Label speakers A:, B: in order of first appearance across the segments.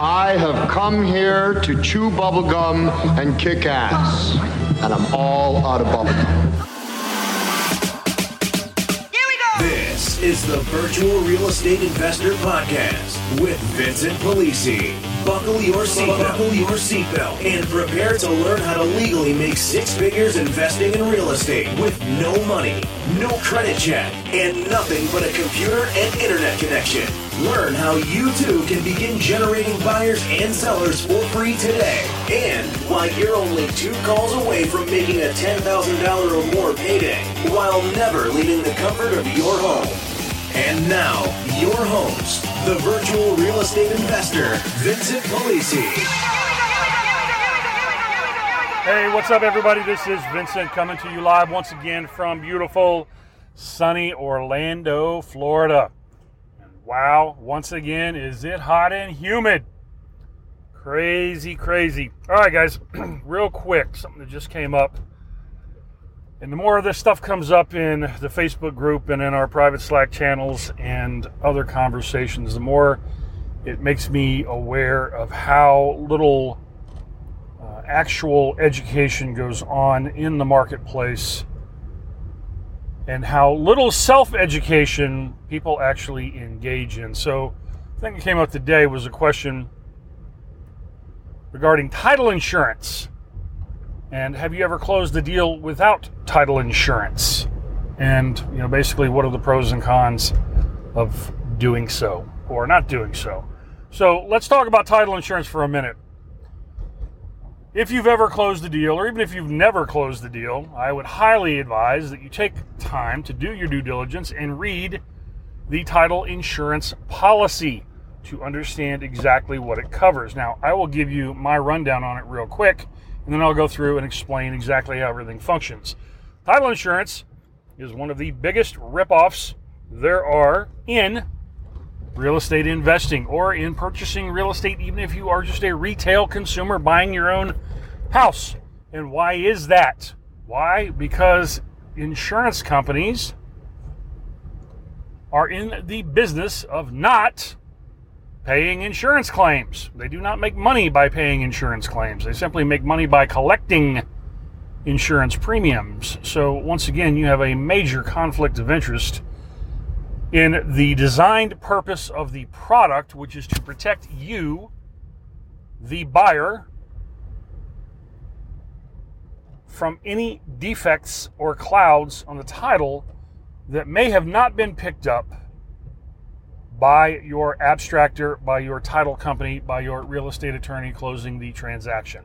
A: I have come here to chew bubblegum and kick ass. And I'm all out of bubblegum. Here we go!
B: This is the Virtual Real Estate Investor Podcast with Vincent Polisi. Buckle your seatbelt, buckle your seatbelt, and prepare to learn how to legally make six figures investing in real estate with no money, no credit check, and nothing but a computer and internet connection. Learn how you too can begin generating buyers and sellers for free today. And why you're only two calls away from making a $10,000 or more payday while never leaving the comfort of your home. And now, your host, the virtual real estate investor, Vincent Polisi.
C: Hey, what's up, everybody? This is Vincent coming to you live once again from beautiful, sunny Orlando, Florida. Wow, once again, is it hot and humid? Crazy, crazy. All right, guys, real quick, something that just came up. And the more of this stuff comes up in the Facebook group and in our private Slack channels and other conversations, the more it makes me aware of how little uh, actual education goes on in the marketplace and how little self education people actually engage in. So, the thing that came up today was a question regarding title insurance. And have you ever closed a deal without title insurance? And, you know, basically, what are the pros and cons of doing so or not doing so? So, let's talk about title insurance for a minute. If you've ever closed a deal, or even if you've never closed a deal, I would highly advise that you take time to do your due diligence and read the title insurance policy to understand exactly what it covers. Now, I will give you my rundown on it real quick, and then I'll go through and explain exactly how everything functions. Title insurance is one of the biggest ripoffs there are in real estate investing or in purchasing real estate, even if you are just a retail consumer buying your own house. And why is that? Why? Because insurance companies are in the business of not paying insurance claims. They do not make money by paying insurance claims, they simply make money by collecting insurance premiums. So, once again, you have a major conflict of interest in the designed purpose of the product, which is to protect you, the buyer, from any defects or clouds on the title that may have not been picked up by your abstractor, by your title company, by your real estate attorney closing the transaction.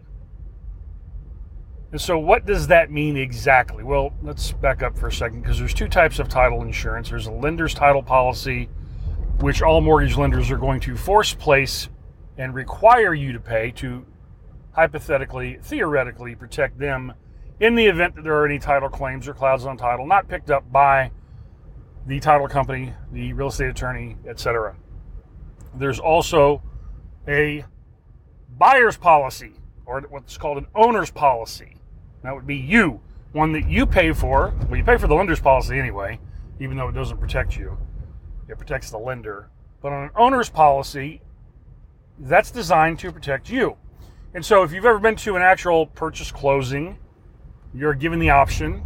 C: And so, what does that mean exactly? Well, let's back up for a second because there's two types of title insurance. There's a lender's title policy, which all mortgage lenders are going to force place and require you to pay to hypothetically, theoretically protect them in the event that there are any title claims or clouds on title not picked up by the title company, the real estate attorney, etc. There's also a buyer's policy, or what's called an owner's policy. That would be you, one that you pay for. Well, you pay for the lender's policy anyway, even though it doesn't protect you. It protects the lender. But on an owner's policy, that's designed to protect you. And so if you've ever been to an actual purchase closing, you're given the option.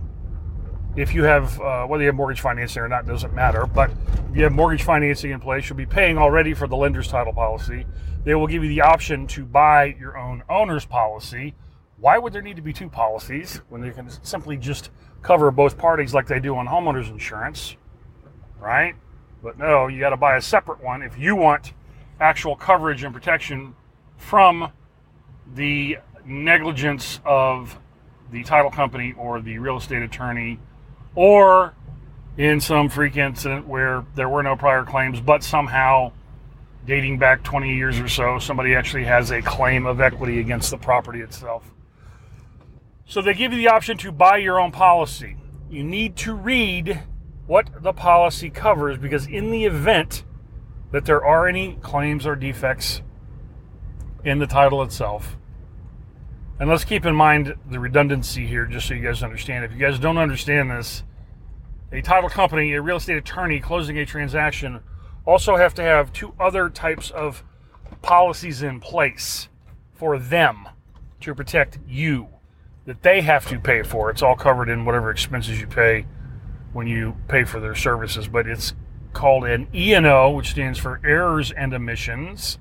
C: If you have, uh, whether you have mortgage financing or not, doesn't matter. But if you have mortgage financing in place, you'll be paying already for the lender's title policy. They will give you the option to buy your own owner's policy, why would there need to be two policies when they can simply just cover both parties like they do on homeowners insurance, right? But no, you got to buy a separate one if you want actual coverage and protection from the negligence of the title company or the real estate attorney, or in some freak incident where there were no prior claims, but somehow dating back 20 years or so, somebody actually has a claim of equity against the property itself. So they give you the option to buy your own policy. You need to read what the policy covers because, in the event that there are any claims or defects in the title itself, and let's keep in mind the redundancy here just so you guys understand. If you guys don't understand this, a title company, a real estate attorney closing a transaction also have to have two other types of policies in place for them to protect you that they have to pay for. It's all covered in whatever expenses you pay when you pay for their services, but it's called an E&O, which stands for errors and omissions,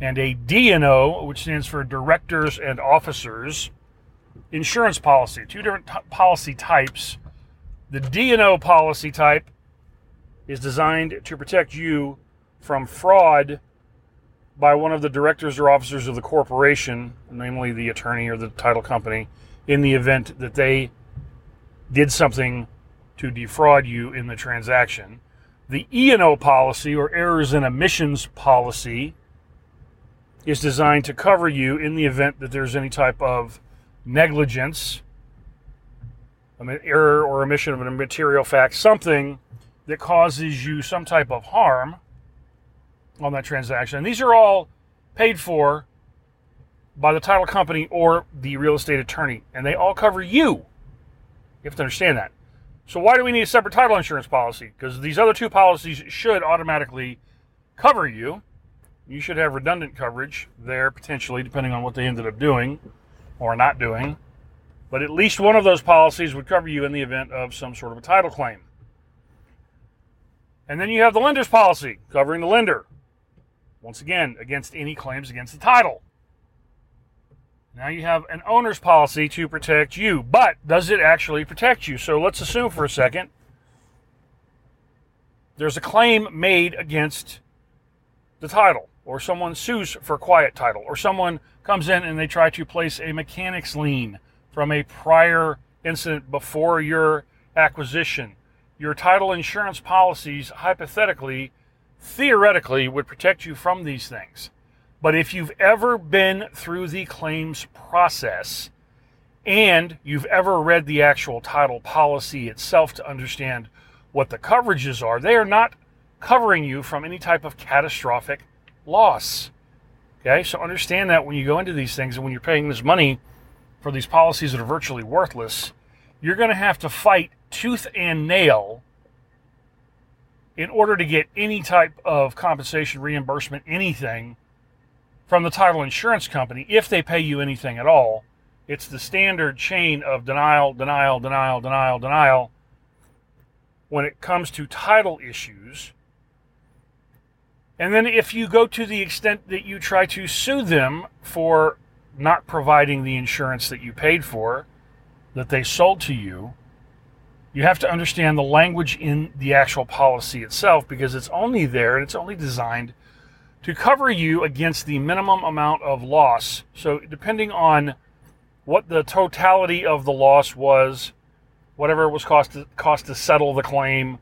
C: and a D&O, which stands for directors and officers insurance policy. Two different t- policy types. The D&O policy type is designed to protect you from fraud by one of the directors or officers of the corporation, namely the attorney or the title company, in the event that they did something to defraud you in the transaction. The E&O policy or errors and omissions policy is designed to cover you in the event that there's any type of negligence, an error or omission of a material fact, something that causes you some type of harm on that transaction. And these are all paid for by the title company or the real estate attorney, and they all cover you. You have to understand that. So, why do we need a separate title insurance policy? Because these other two policies should automatically cover you. You should have redundant coverage there potentially, depending on what they ended up doing or not doing. But at least one of those policies would cover you in the event of some sort of a title claim. And then you have the lender's policy covering the lender. Once again, against any claims against the title. Now you have an owner's policy to protect you, but does it actually protect you? So let's assume for a second there's a claim made against the title, or someone sues for quiet title, or someone comes in and they try to place a mechanic's lien from a prior incident before your acquisition. Your title insurance policies hypothetically theoretically would protect you from these things. But if you've ever been through the claims process and you've ever read the actual title policy itself to understand what the coverages are, they are not covering you from any type of catastrophic loss. Okay, so understand that when you go into these things and when you're paying this money for these policies that are virtually worthless, you're going to have to fight tooth and nail in order to get any type of compensation, reimbursement, anything from the title insurance company, if they pay you anything at all, it's the standard chain of denial, denial, denial, denial, denial. When it comes to title issues, and then if you go to the extent that you try to sue them for not providing the insurance that you paid for, that they sold to you, you have to understand the language in the actual policy itself because it's only there and it's only designed to cover you against the minimum amount of loss. So, depending on what the totality of the loss was, whatever it was cost to, cost to settle the claim,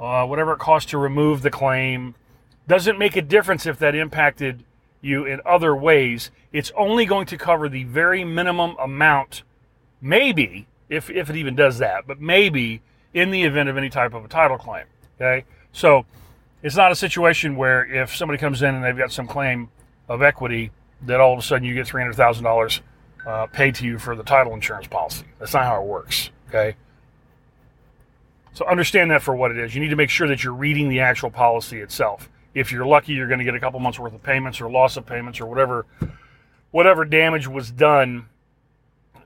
C: uh, whatever it cost to remove the claim, doesn't make a difference if that impacted you in other ways. It's only going to cover the very minimum amount, maybe if, if it even does that, but maybe in the event of any type of a title claim. Okay, so it's not a situation where if somebody comes in and they've got some claim of equity, that all of a sudden you get three hundred thousand uh, dollars paid to you for the title insurance policy. That's not how it works. Okay. So understand that for what it is. You need to make sure that you're reading the actual policy itself. If you're lucky, you're going to get a couple months worth of payments or loss of payments or whatever, whatever damage was done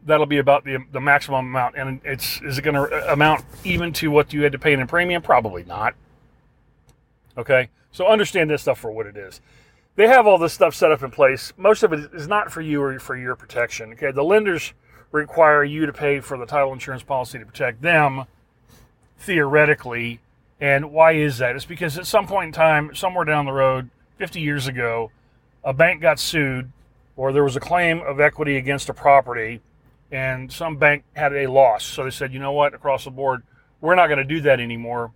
C: that'll be about the, the maximum amount. And it's is it going to amount even to what you had to pay in a premium? Probably not. Okay, so understand this stuff for what it is. They have all this stuff set up in place. Most of it is not for you or for your protection. Okay, the lenders require you to pay for the title insurance policy to protect them, theoretically. And why is that? It's because at some point in time, somewhere down the road, 50 years ago, a bank got sued or there was a claim of equity against a property and some bank had a loss. So they said, you know what, across the board, we're not going to do that anymore.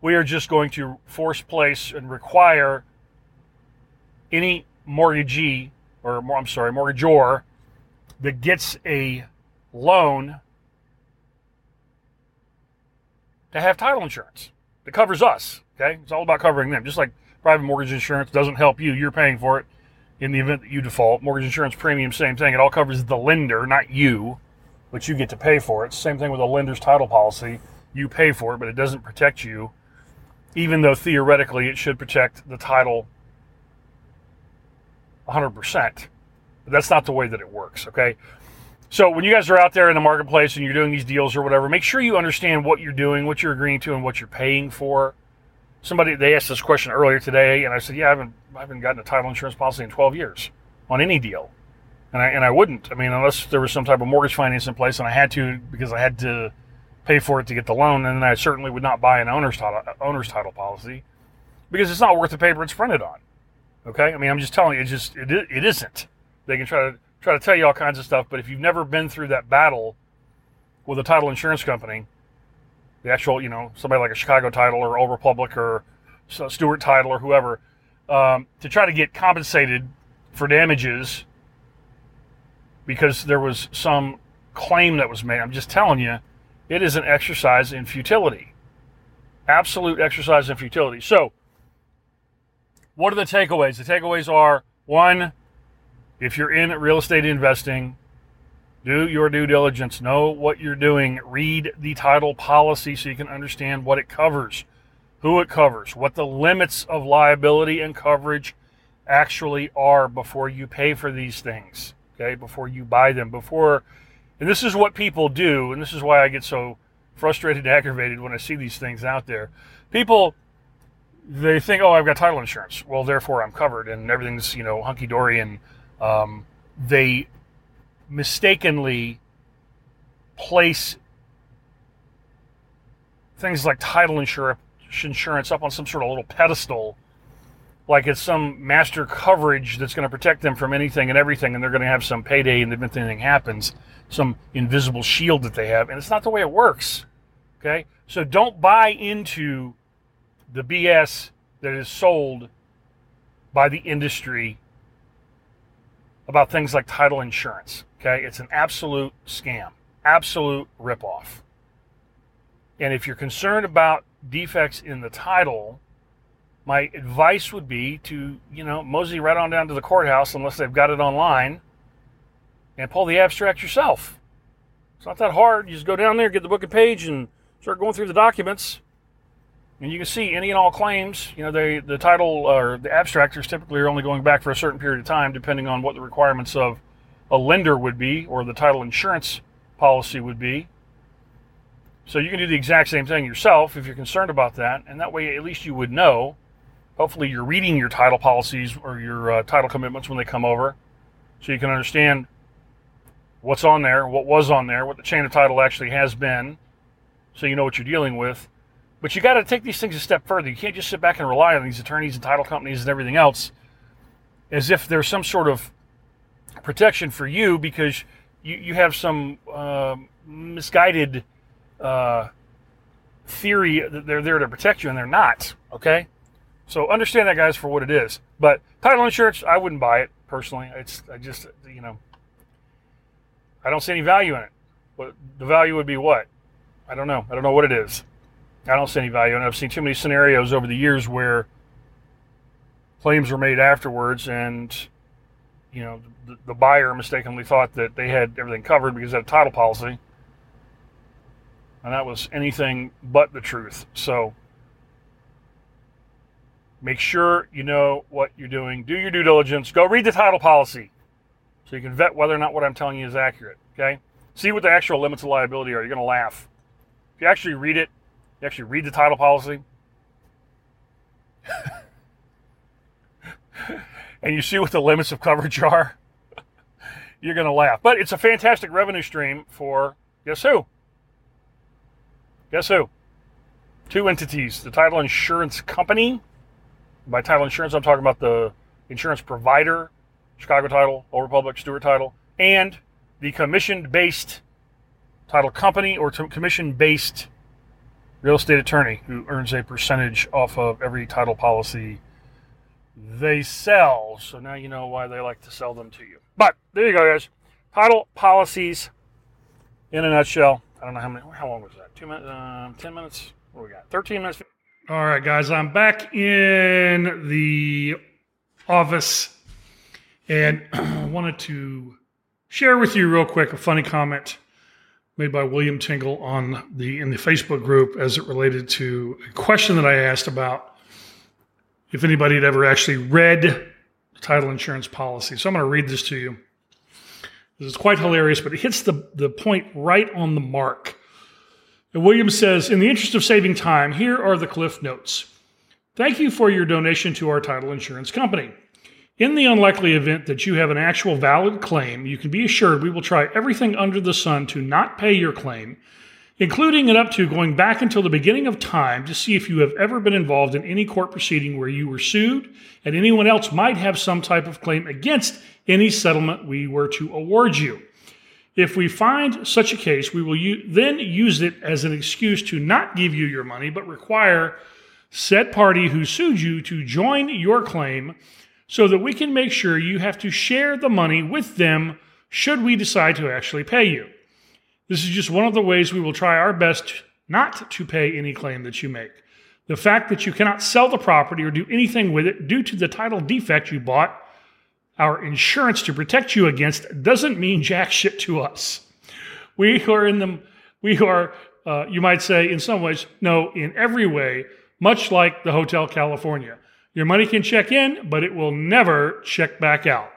C: We are just going to force place and require any mortgagee, or I'm sorry, mortgagor that gets a loan to have title insurance that covers us. Okay, it's all about covering them. Just like private mortgage insurance doesn't help you, you're paying for it in the event that you default. Mortgage insurance premium, same thing. It all covers the lender, not you, but you get to pay for it. Same thing with a lender's title policy. You pay for it, but it doesn't protect you, even though theoretically it should protect the title 100%. But that's not the way that it works, okay? So when you guys are out there in the marketplace and you're doing these deals or whatever, make sure you understand what you're doing, what you're agreeing to, and what you're paying for. Somebody they asked this question earlier today, and I said, "Yeah, I haven't I haven't gotten a title insurance policy in 12 years on any deal." and I and I wouldn't. I mean, unless there was some type of mortgage finance in place, and I had to because I had to pay for it to get the loan, and then I certainly would not buy an owner's title owner's title policy because it's not worth the paper it's printed on. Okay, I mean, I'm just telling you, it just it it isn't. They can try to try to tell you all kinds of stuff, but if you've never been through that battle with a title insurance company, the actual, you know, somebody like a Chicago Title or Old Republic or Stewart Title or whoever, um, to try to get compensated for damages because there was some claim that was made. I'm just telling you, it is an exercise in futility. Absolute exercise in futility. So, what are the takeaways? The takeaways are one, if you're in real estate investing, do your due diligence, know what you're doing, read the title policy so you can understand what it covers, who it covers, what the limits of liability and coverage actually are before you pay for these things okay, before you buy them. Before, and this is what people do, and this is why I get so frustrated and aggravated when I see these things out there. People, they think, oh, I've got title insurance. Well, therefore I'm covered and everything's, you know, hunky dory. And um, they mistakenly place things like title insurance up on some sort of little pedestal like it's some master coverage that's going to protect them from anything and everything, and they're going to have some payday, and if anything happens, some invisible shield that they have, and it's not the way it works. Okay, so don't buy into the BS that is sold by the industry about things like title insurance. Okay, it's an absolute scam, absolute ripoff. And if you're concerned about defects in the title, my advice would be to, you know, mosey right on down to the courthouse unless they've got it online and pull the abstract yourself. It's not that hard. You just go down there, get the book and page, and start going through the documents. And you can see any and all claims. You know, they, the title or the abstractors typically are only going back for a certain period of time, depending on what the requirements of a lender would be or the title insurance policy would be. So you can do the exact same thing yourself if you're concerned about that, and that way at least you would know hopefully you're reading your title policies or your uh, title commitments when they come over so you can understand what's on there, what was on there, what the chain of title actually has been, so you know what you're dealing with. But you got to take these things a step further. You can't just sit back and rely on these attorneys and title companies and everything else as if there's some sort of protection for you because you, you have some uh, misguided uh, theory that they're there to protect you and they're not, okay? So understand that, guys, for what it is. But title insurance, I wouldn't buy it personally. It's I just you know I don't see any value in it. But the value would be what? I don't know. I don't know what it is. I don't see any value, and I've seen too many scenarios over the years where claims were made afterwards, and you know the, the buyer mistakenly thought that they had everything covered because they had a title policy, and that was anything but the truth. So Make sure you know what you're doing. Do your due diligence. Go read the title policy so you can vet whether or not what I'm telling you is accurate. Okay? See what the actual limits of liability are. You're going to laugh. If you actually read it, you actually read the title policy, and you see what the limits of coverage are, you're going to laugh. But it's a fantastic revenue stream for guess who? Guess who? Two entities the title insurance company by title insurance, I'm talking about the insurance provider, Chicago Title, Old Republic, Stewart Title, and the commission based title company or commission based real estate attorney who earns a percentage off of every title policy they sell. So now you know why they like to sell them to you. But there you go, guys. Title policies in a nutshell. I don't know how many. How long was that? Two minutes? Uh, Ten minutes? What we got? Thirteen minutes. All right, guys, I'm back in the office and I wanted to share with you real quick a funny comment made by William Tingle on the in the Facebook group as it related to a question that I asked about if anybody had ever actually read the title insurance policy. So I'm going to read this to you. This is quite hilarious, but it hits the, the point right on the mark. And Williams says, In the interest of saving time, here are the Cliff Notes. Thank you for your donation to our title insurance company. In the unlikely event that you have an actual valid claim, you can be assured we will try everything under the sun to not pay your claim, including it up to going back until the beginning of time to see if you have ever been involved in any court proceeding where you were sued and anyone else might have some type of claim against any settlement we were to award you. If we find such a case, we will u- then use it as an excuse to not give you your money, but require said party who sued you to join your claim so that we can make sure you have to share the money with them should we decide to actually pay you. This is just one of the ways we will try our best not to pay any claim that you make. The fact that you cannot sell the property or do anything with it due to the title defect you bought our insurance to protect you against doesn't mean jack shit to us. We are in the, we are, uh, you might say, in some ways, no, in every way, much like the Hotel California. Your money can check in, but it will never check back out.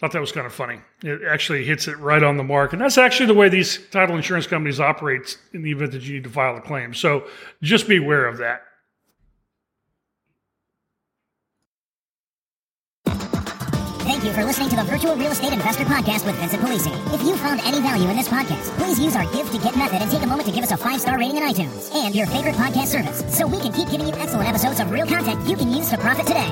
C: Thought that was kind of funny. It actually hits it right on the mark. And that's actually the way these title insurance companies operate in the event that you need to file a claim. So just be aware of that.
D: Thank you for listening to the Virtual Real Estate Investor Podcast with Vincent Polisi. If you found any value in this podcast, please use our Give to Get method and take a moment to give us a five star rating in iTunes and your favorite podcast service so we can keep giving you excellent episodes of real content you can use to profit today.